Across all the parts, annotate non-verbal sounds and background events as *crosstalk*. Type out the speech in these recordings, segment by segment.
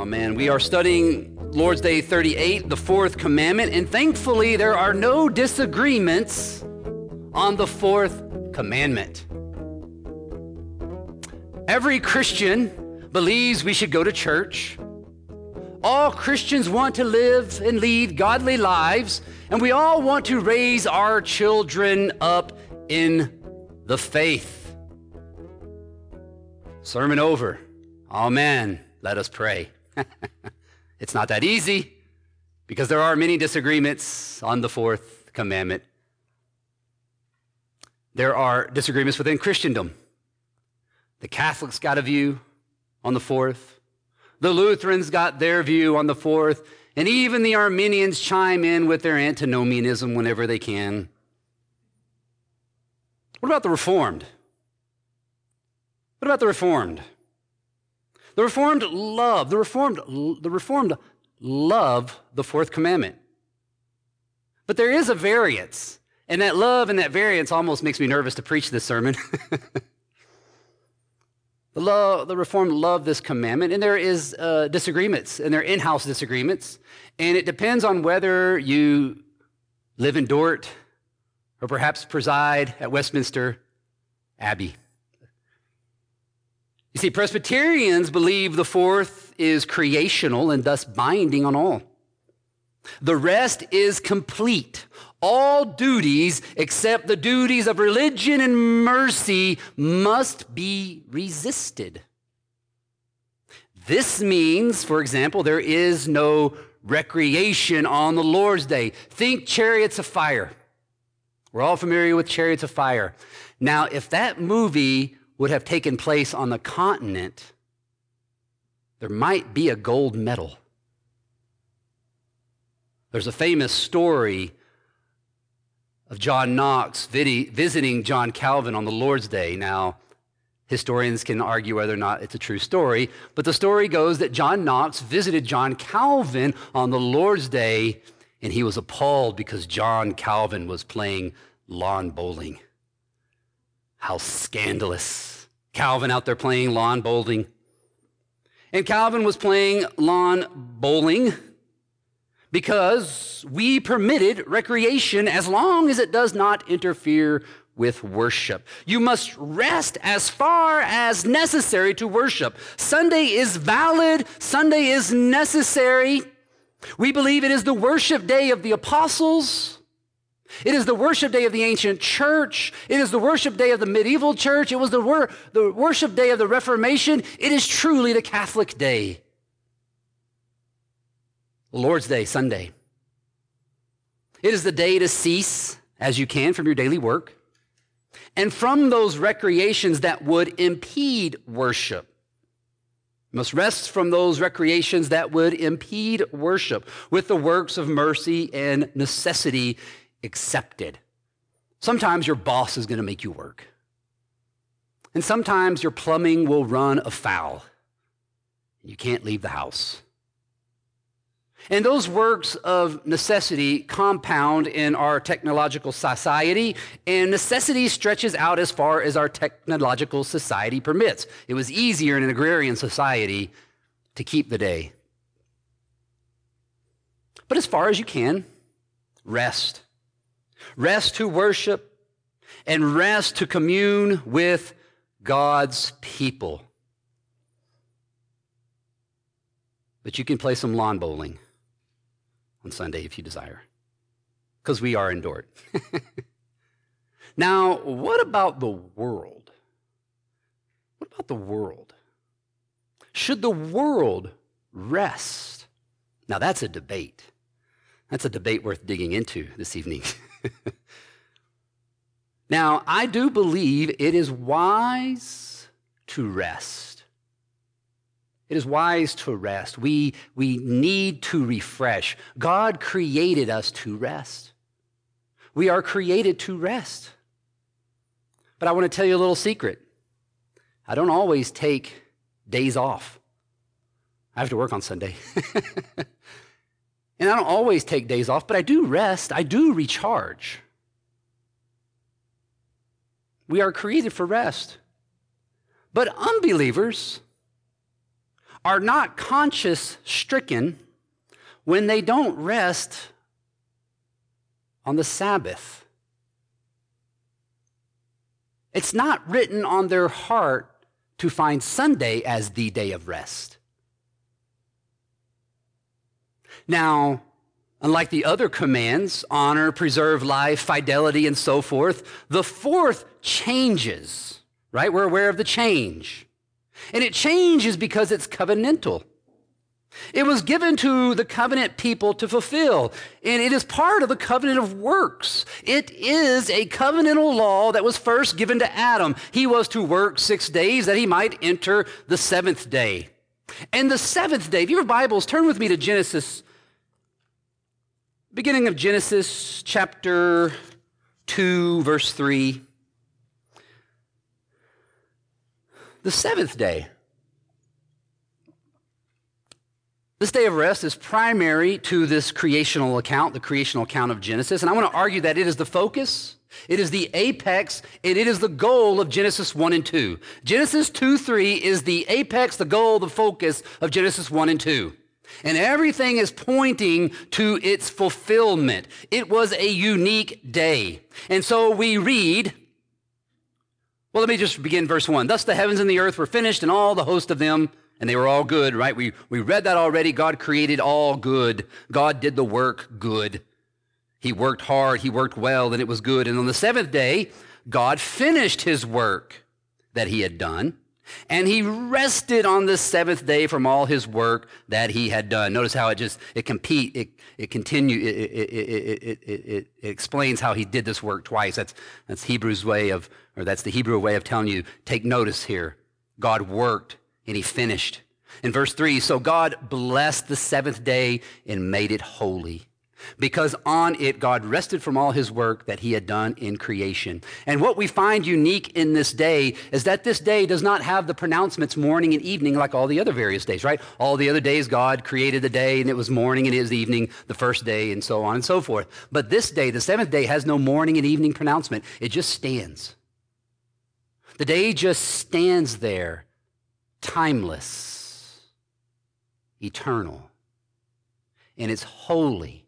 Oh man, we are studying Lord's Day 38, the fourth commandment, and thankfully there are no disagreements on the fourth commandment. Every Christian believes we should go to church. All Christians want to live and lead godly lives, and we all want to raise our children up in the faith. Sermon over. Amen. Let us pray. *laughs* it's not that easy because there are many disagreements on the fourth commandment. There are disagreements within Christendom. The Catholics got a view on the fourth, the Lutherans got their view on the fourth, and even the Arminians chime in with their antinomianism whenever they can. What about the Reformed? What about the Reformed? The Reformed love, the Reformed, the Reformed love the fourth commandment. But there is a variance, and that love and that variance almost makes me nervous to preach this sermon. *laughs* the, love, the Reformed love this commandment, and there is uh, disagreements, and there are in-house disagreements, and it depends on whether you live in Dort or perhaps preside at Westminster Abbey. You see, Presbyterians believe the fourth is creational and thus binding on all. The rest is complete. All duties except the duties of religion and mercy must be resisted. This means, for example, there is no recreation on the Lord's Day. Think chariots of fire. We're all familiar with chariots of fire. Now, if that movie would have taken place on the continent, there might be a gold medal. There's a famous story of John Knox visiting John Calvin on the Lord's Day. Now, historians can argue whether or not it's a true story, but the story goes that John Knox visited John Calvin on the Lord's Day, and he was appalled because John Calvin was playing lawn bowling. How scandalous. Calvin out there playing lawn bowling. And Calvin was playing lawn bowling because we permitted recreation as long as it does not interfere with worship. You must rest as far as necessary to worship. Sunday is valid, Sunday is necessary. We believe it is the worship day of the apostles. It is the worship day of the ancient church. It is the worship day of the medieval church. It was the, wor- the worship day of the Reformation. It is truly the Catholic day. Lord's Day, Sunday. It is the day to cease as you can from your daily work and from those recreations that would impede worship. You must rest from those recreations that would impede worship with the works of mercy and necessity accepted. Sometimes your boss is going to make you work. And sometimes your plumbing will run afoul. You can't leave the house. And those works of necessity compound in our technological society, and necessity stretches out as far as our technological society permits. It was easier in an agrarian society to keep the day. But as far as you can, rest rest to worship, and rest to commune with God's people. But you can play some lawn bowling on Sunday if you desire, because we are in Dort. *laughs* now, what about the world? What about the world? Should the world rest? Now, that's a debate. That's a debate worth digging into this evening. *laughs* *laughs* now, I do believe it is wise to rest. It is wise to rest. We, we need to refresh. God created us to rest. We are created to rest. But I want to tell you a little secret. I don't always take days off. I have to work on Sunday. *laughs* And I don't always take days off, but I do rest, I do recharge. We are created for rest. But unbelievers are not conscience stricken when they don't rest on the Sabbath. It's not written on their heart to find Sunday as the day of rest. Now, unlike the other commands honor, preserve life, fidelity, and so forth the fourth changes, right? We're aware of the change. And it changes because it's covenantal. It was given to the covenant people to fulfill, and it is part of the covenant of works. It is a covenantal law that was first given to Adam. He was to work six days that he might enter the seventh day. And the seventh day, if you have Bibles, turn with me to Genesis, beginning of Genesis chapter 2, verse 3. The seventh day. This day of rest is primary to this creational account, the creational account of Genesis. And I want to argue that it is the focus, it is the apex, and it is the goal of Genesis 1 and 2. Genesis 2 3 is the apex, the goal, the focus of Genesis 1 and 2. And everything is pointing to its fulfillment. It was a unique day. And so we read, well, let me just begin verse 1. Thus the heavens and the earth were finished, and all the host of them and they were all good, right? We, we read that already. God created all good. God did the work good. He worked hard. He worked well, and it was good. And on the seventh day, God finished his work that he had done. And he rested on the seventh day from all his work that he had done. Notice how it just, it compete, it, it continue, it, it, it, it, explains how he did this work twice. That's, that's Hebrew's way of, or that's the Hebrew way of telling you, take notice here. God worked and he finished. In verse 3, so God blessed the seventh day and made it holy because on it God rested from all his work that he had done in creation. And what we find unique in this day is that this day does not have the pronouncements morning and evening like all the other various days, right? All the other days God created the day and it was morning and it was evening the first day and so on and so forth. But this day, the seventh day, has no morning and evening pronouncement. It just stands. The day just stands there timeless, eternal, and it's holy.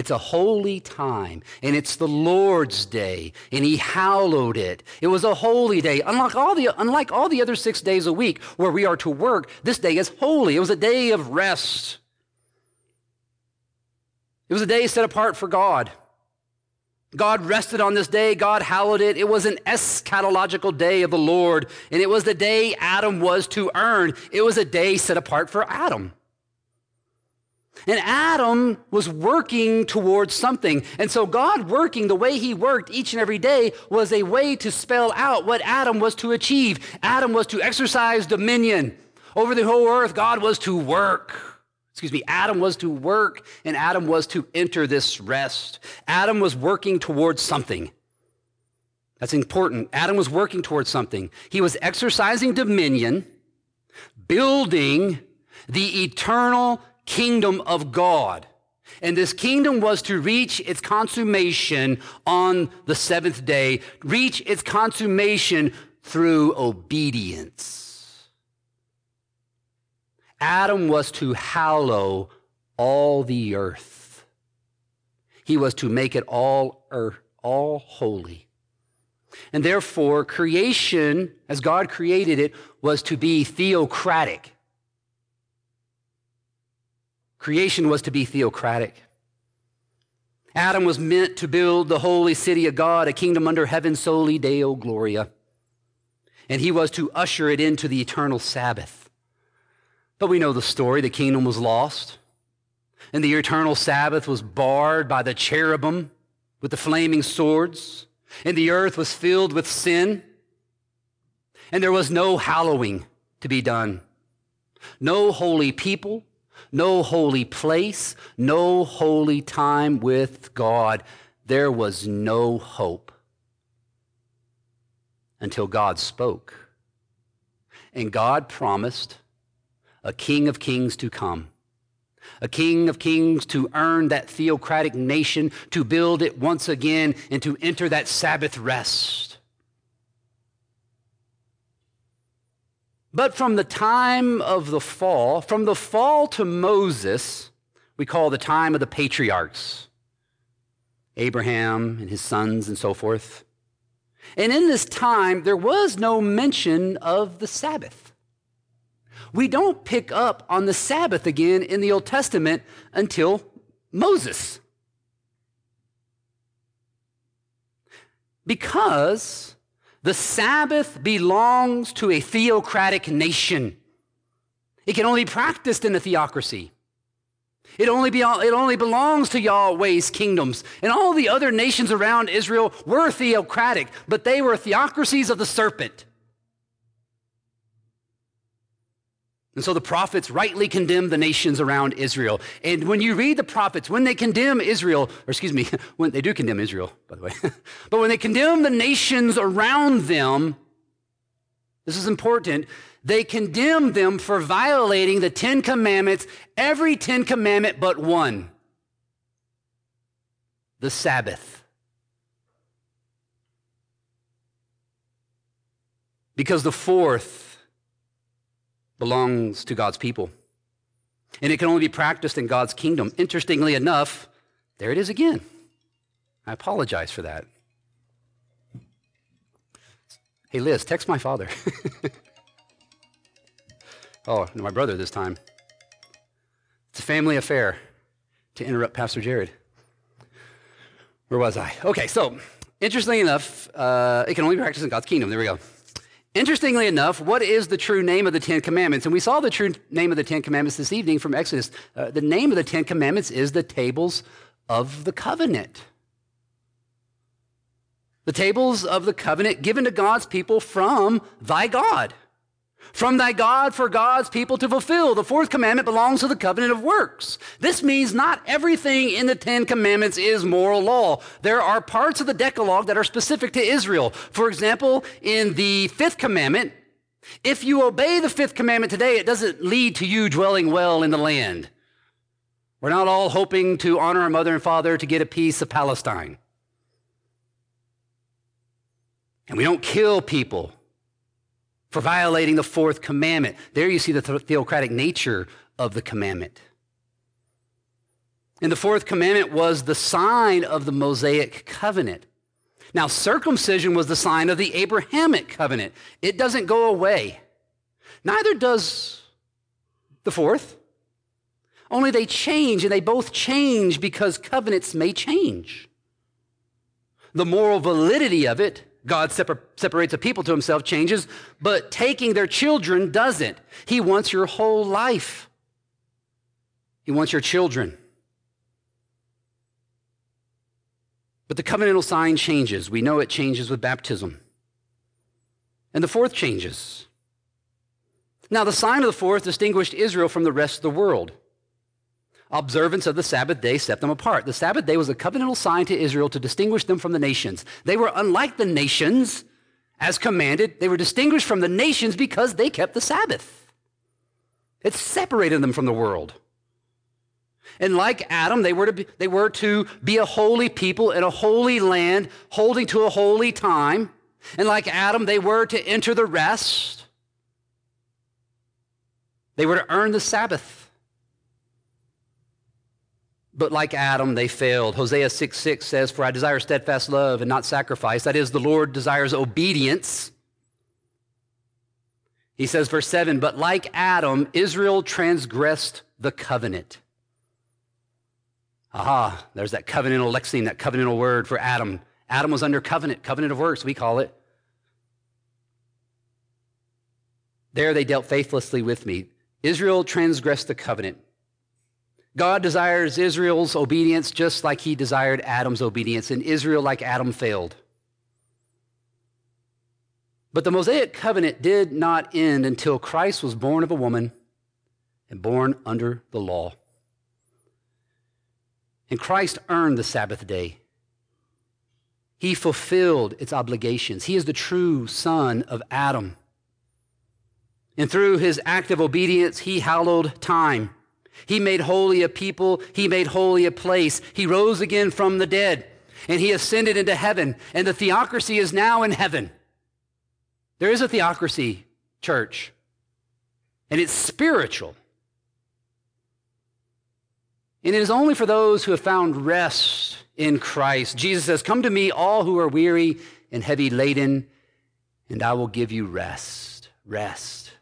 It's a holy time, and it's the Lord's day, and He hallowed it. It was a holy day. Unlike all, the, unlike all the other six days a week where we are to work, this day is holy. It was a day of rest. It was a day set apart for God. God rested on this day. God hallowed it. It was an eschatological day of the Lord, and it was the day Adam was to earn. It was a day set apart for Adam. And Adam was working towards something. And so, God working the way he worked each and every day was a way to spell out what Adam was to achieve. Adam was to exercise dominion over the whole earth, God was to work excuse me, Adam was to work and Adam was to enter this rest. Adam was working towards something. That's important. Adam was working towards something. He was exercising dominion, building the eternal kingdom of God. And this kingdom was to reach its consummation on the seventh day, reach its consummation through obedience. Adam was to hallow all the earth. He was to make it all earth, all holy. And therefore, creation, as God created it, was to be theocratic. Creation was to be theocratic. Adam was meant to build the holy city of God, a kingdom under heaven, soli deo gloria. And he was to usher it into the eternal Sabbath. But we know the story. The kingdom was lost, and the eternal Sabbath was barred by the cherubim with the flaming swords, and the earth was filled with sin, and there was no hallowing to be done. No holy people, no holy place, no holy time with God. There was no hope until God spoke. And God promised a king of kings to come. A king of kings to earn that theocratic nation, to build it once again, and to enter that Sabbath rest. But from the time of the fall, from the fall to Moses, we call the time of the patriarchs Abraham and his sons and so forth. And in this time, there was no mention of the Sabbath. We don't pick up on the Sabbath again in the Old Testament until Moses. Because the Sabbath belongs to a theocratic nation. It can only be practiced in a theocracy. It only, be, it only belongs to Yahweh's kingdoms. And all the other nations around Israel were theocratic, but they were theocracies of the serpent. And so the prophets rightly condemn the nations around Israel. And when you read the prophets, when they condemn Israel, or excuse me, *laughs* when they do condemn Israel, by the way, *laughs* but when they condemn the nations around them, this is important, they condemn them for violating the Ten Commandments, every Ten Commandment but one the Sabbath. Because the fourth belongs to God's people. And it can only be practiced in God's kingdom. Interestingly enough, there it is again. I apologize for that. Hey, Liz, text my father. *laughs* oh, my brother this time. It's a family affair to interrupt Pastor Jared. Where was I? Okay, so interestingly enough, uh, it can only be practiced in God's kingdom. There we go. Interestingly enough, what is the true name of the Ten Commandments? And we saw the true name of the Ten Commandments this evening from Exodus. Uh, the name of the Ten Commandments is the tables of the covenant. The tables of the covenant given to God's people from thy God. From thy God for God's people to fulfill. The fourth commandment belongs to the covenant of works. This means not everything in the Ten Commandments is moral law. There are parts of the Decalogue that are specific to Israel. For example, in the fifth commandment, if you obey the fifth commandment today, it doesn't lead to you dwelling well in the land. We're not all hoping to honor our mother and father to get a piece of Palestine. And we don't kill people for violating the fourth commandment. There you see the theocratic nature of the commandment. And the fourth commandment was the sign of the Mosaic covenant. Now, circumcision was the sign of the Abrahamic covenant. It doesn't go away. Neither does the fourth. Only they change, and they both change because covenants may change. The moral validity of it God separ- separates a people to himself, changes, but taking their children doesn't. He wants your whole life. He wants your children. But the covenantal sign changes. We know it changes with baptism. And the fourth changes. Now, the sign of the fourth distinguished Israel from the rest of the world observance of the Sabbath day set them apart. The Sabbath day was a covenantal sign to Israel to distinguish them from the nations. They were unlike the nations as commanded. They were distinguished from the nations because they kept the Sabbath. It separated them from the world. And like Adam, they were, to be, they were to be a holy people in a holy land, holding to a holy time. And like Adam, they were to enter the rest. They were to earn the Sabbath. But like Adam, they failed. Hosea 6 6 says, For I desire steadfast love and not sacrifice. That is, the Lord desires obedience. He says, verse 7 But like Adam, Israel transgressed the covenant. Aha, there's that covenantal lexeme, that covenantal word for Adam. Adam was under covenant, covenant of works, we call it. There they dealt faithlessly with me. Israel transgressed the covenant. God desires Israel's obedience just like he desired Adam's obedience, and Israel, like Adam, failed. But the Mosaic covenant did not end until Christ was born of a woman and born under the law. And Christ earned the Sabbath day. He fulfilled its obligations. He is the true son of Adam. And through his act of obedience, he hallowed time. He made holy a people. He made holy a place. He rose again from the dead and he ascended into heaven. And the theocracy is now in heaven. There is a theocracy, church. And it's spiritual. And it is only for those who have found rest in Christ. Jesus says, Come to me, all who are weary and heavy laden, and I will give you rest. Rest.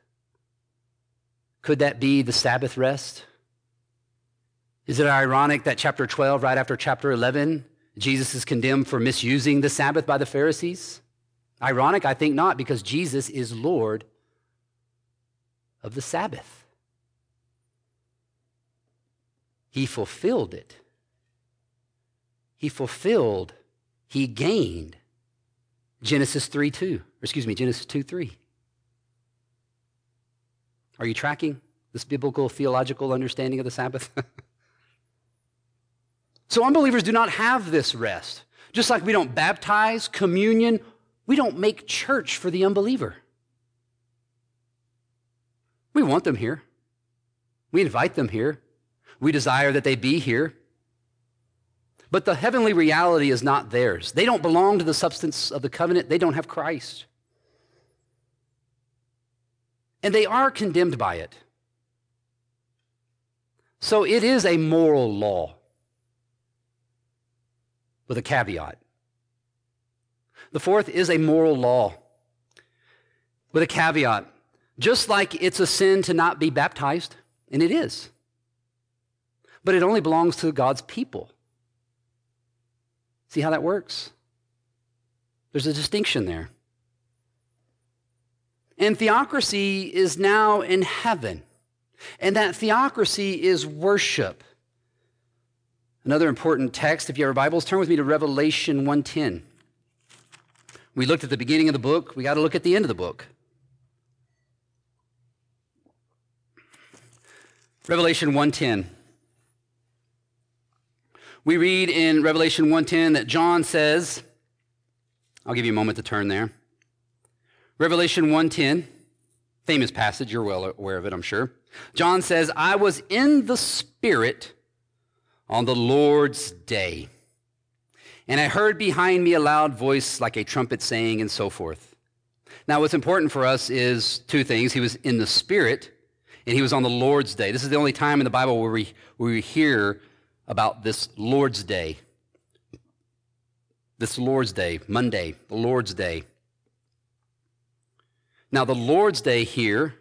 Could that be the Sabbath rest? Is it ironic that chapter 12, right after chapter 11, Jesus is condemned for misusing the Sabbath by the Pharisees? Ironic? I think not, because Jesus is Lord of the Sabbath. He fulfilled it. He fulfilled, he gained Genesis 3 2, or excuse me, Genesis 2 3. Are you tracking this biblical theological understanding of the Sabbath? *laughs* so, unbelievers do not have this rest. Just like we don't baptize, communion, we don't make church for the unbeliever. We want them here. We invite them here. We desire that they be here. But the heavenly reality is not theirs. They don't belong to the substance of the covenant, they don't have Christ. And they are condemned by it. So it is a moral law with a caveat. The fourth is a moral law with a caveat. Just like it's a sin to not be baptized, and it is, but it only belongs to God's people. See how that works? There's a distinction there. And theocracy is now in heaven. And that theocracy is worship. Another important text, if you have your Bibles, turn with me to Revelation 1:10. We looked at the beginning of the book, we got to look at the end of the book. Revelation 1:10. We read in Revelation 1:10 that John says, I'll give you a moment to turn there. Revelation 1:10, famous passage, you're well aware of it, I'm sure. John says, "I was in the spirit on the Lord's day, and I heard behind me a loud voice like a trumpet saying and so forth." Now, what's important for us is two things. He was in the spirit, and he was on the Lord's day. This is the only time in the Bible where we, where we hear about this Lord's Day. This Lord's Day, Monday, the Lord's Day. Now, the Lord's Day here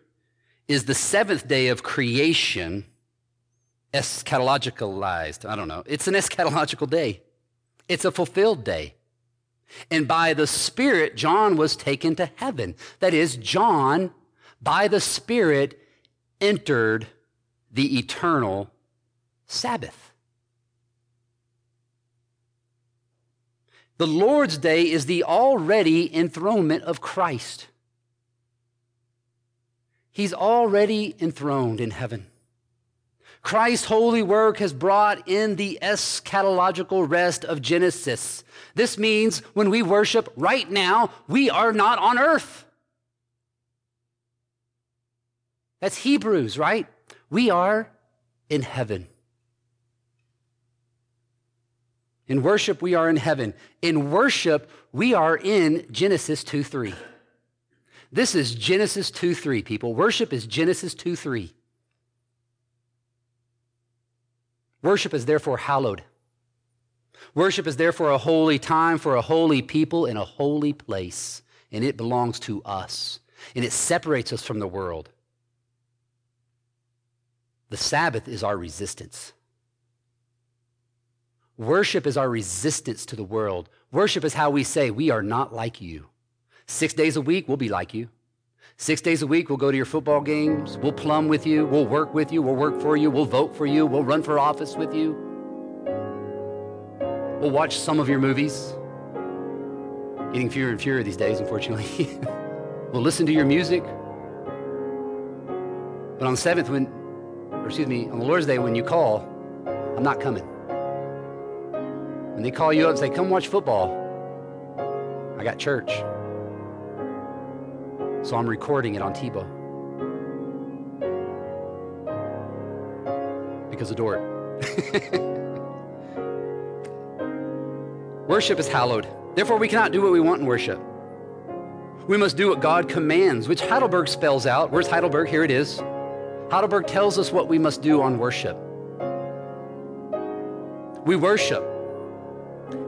is the seventh day of creation, eschatologicalized. I don't know. It's an eschatological day, it's a fulfilled day. And by the Spirit, John was taken to heaven. That is, John, by the Spirit, entered the eternal Sabbath. The Lord's Day is the already enthronement of Christ. He's already enthroned in heaven. Christ's holy work has brought in the eschatological rest of Genesis. This means when we worship right now, we are not on earth. That's Hebrews, right? We are in heaven. In worship, we are in heaven. In worship, we are in Genesis 2 3. This is Genesis 2 3, people. Worship is Genesis 2 3. Worship is therefore hallowed. Worship is therefore a holy time for a holy people in a holy place, and it belongs to us, and it separates us from the world. The Sabbath is our resistance. Worship is our resistance to the world. Worship is how we say, We are not like you. Six days a week, we'll be like you. Six days a week, we'll go to your football games. We'll plumb with you. We'll work with you. We'll work for you. We'll vote for you. We'll run for office with you. We'll watch some of your movies. Getting fewer and fewer these days, unfortunately. *laughs* we'll listen to your music. But on the seventh, when, or excuse me, on the Lord's Day, when you call, I'm not coming. When they call you up and say, come watch football, I got church. So I'm recording it on TiVo. Because of Dort. *laughs* worship is hallowed. Therefore, we cannot do what we want in worship. We must do what God commands, which Heidelberg spells out. Where's Heidelberg? Here it is. Heidelberg tells us what we must do on worship. We worship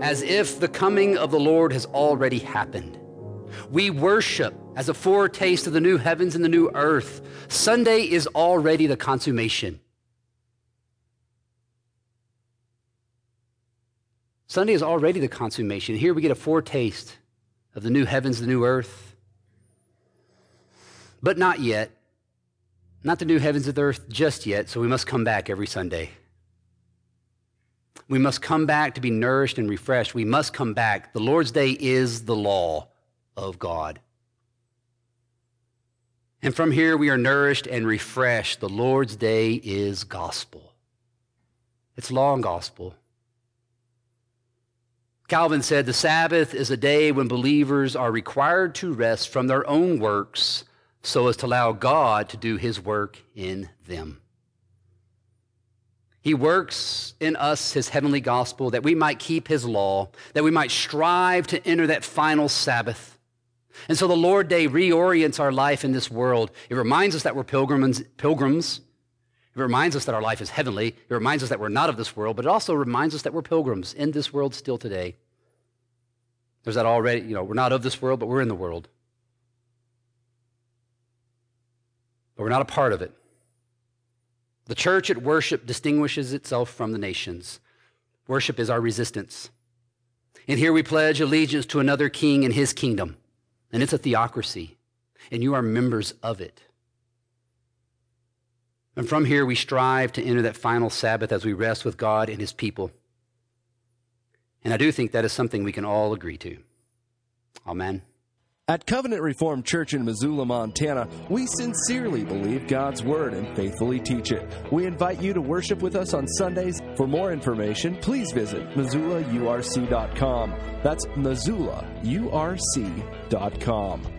as if the coming of the Lord has already happened. We worship as a foretaste of the new heavens and the new earth. Sunday is already the consummation. Sunday is already the consummation. Here we get a foretaste of the new heavens, the new earth. But not yet. Not the new heavens and the earth just yet, so we must come back every Sunday. We must come back to be nourished and refreshed. We must come back. The Lord's Day is the law of God. And from here we are nourished and refreshed. The Lord's Day is gospel. It's long gospel. Calvin said the Sabbath is a day when believers are required to rest from their own works so as to allow God to do his work in them. He works in us his heavenly gospel that we might keep his law, that we might strive to enter that final Sabbath. And so the Lord Day reorients our life in this world. It reminds us that we're pilgrims, pilgrims. It reminds us that our life is heavenly. It reminds us that we're not of this world, but it also reminds us that we're pilgrims in this world still today. There's that already, you know, we're not of this world, but we're in the world. But we're not a part of it. The church at worship distinguishes itself from the nations. Worship is our resistance. And here we pledge allegiance to another king and his kingdom. And it's a theocracy. And you are members of it. And from here, we strive to enter that final Sabbath as we rest with God and His people. And I do think that is something we can all agree to. Amen. At Covenant Reformed Church in Missoula, Montana, we sincerely believe God's Word and faithfully teach it. We invite you to worship with us on Sundays. For more information, please visit MissoulaURC.com. That's MissoulaURC.com.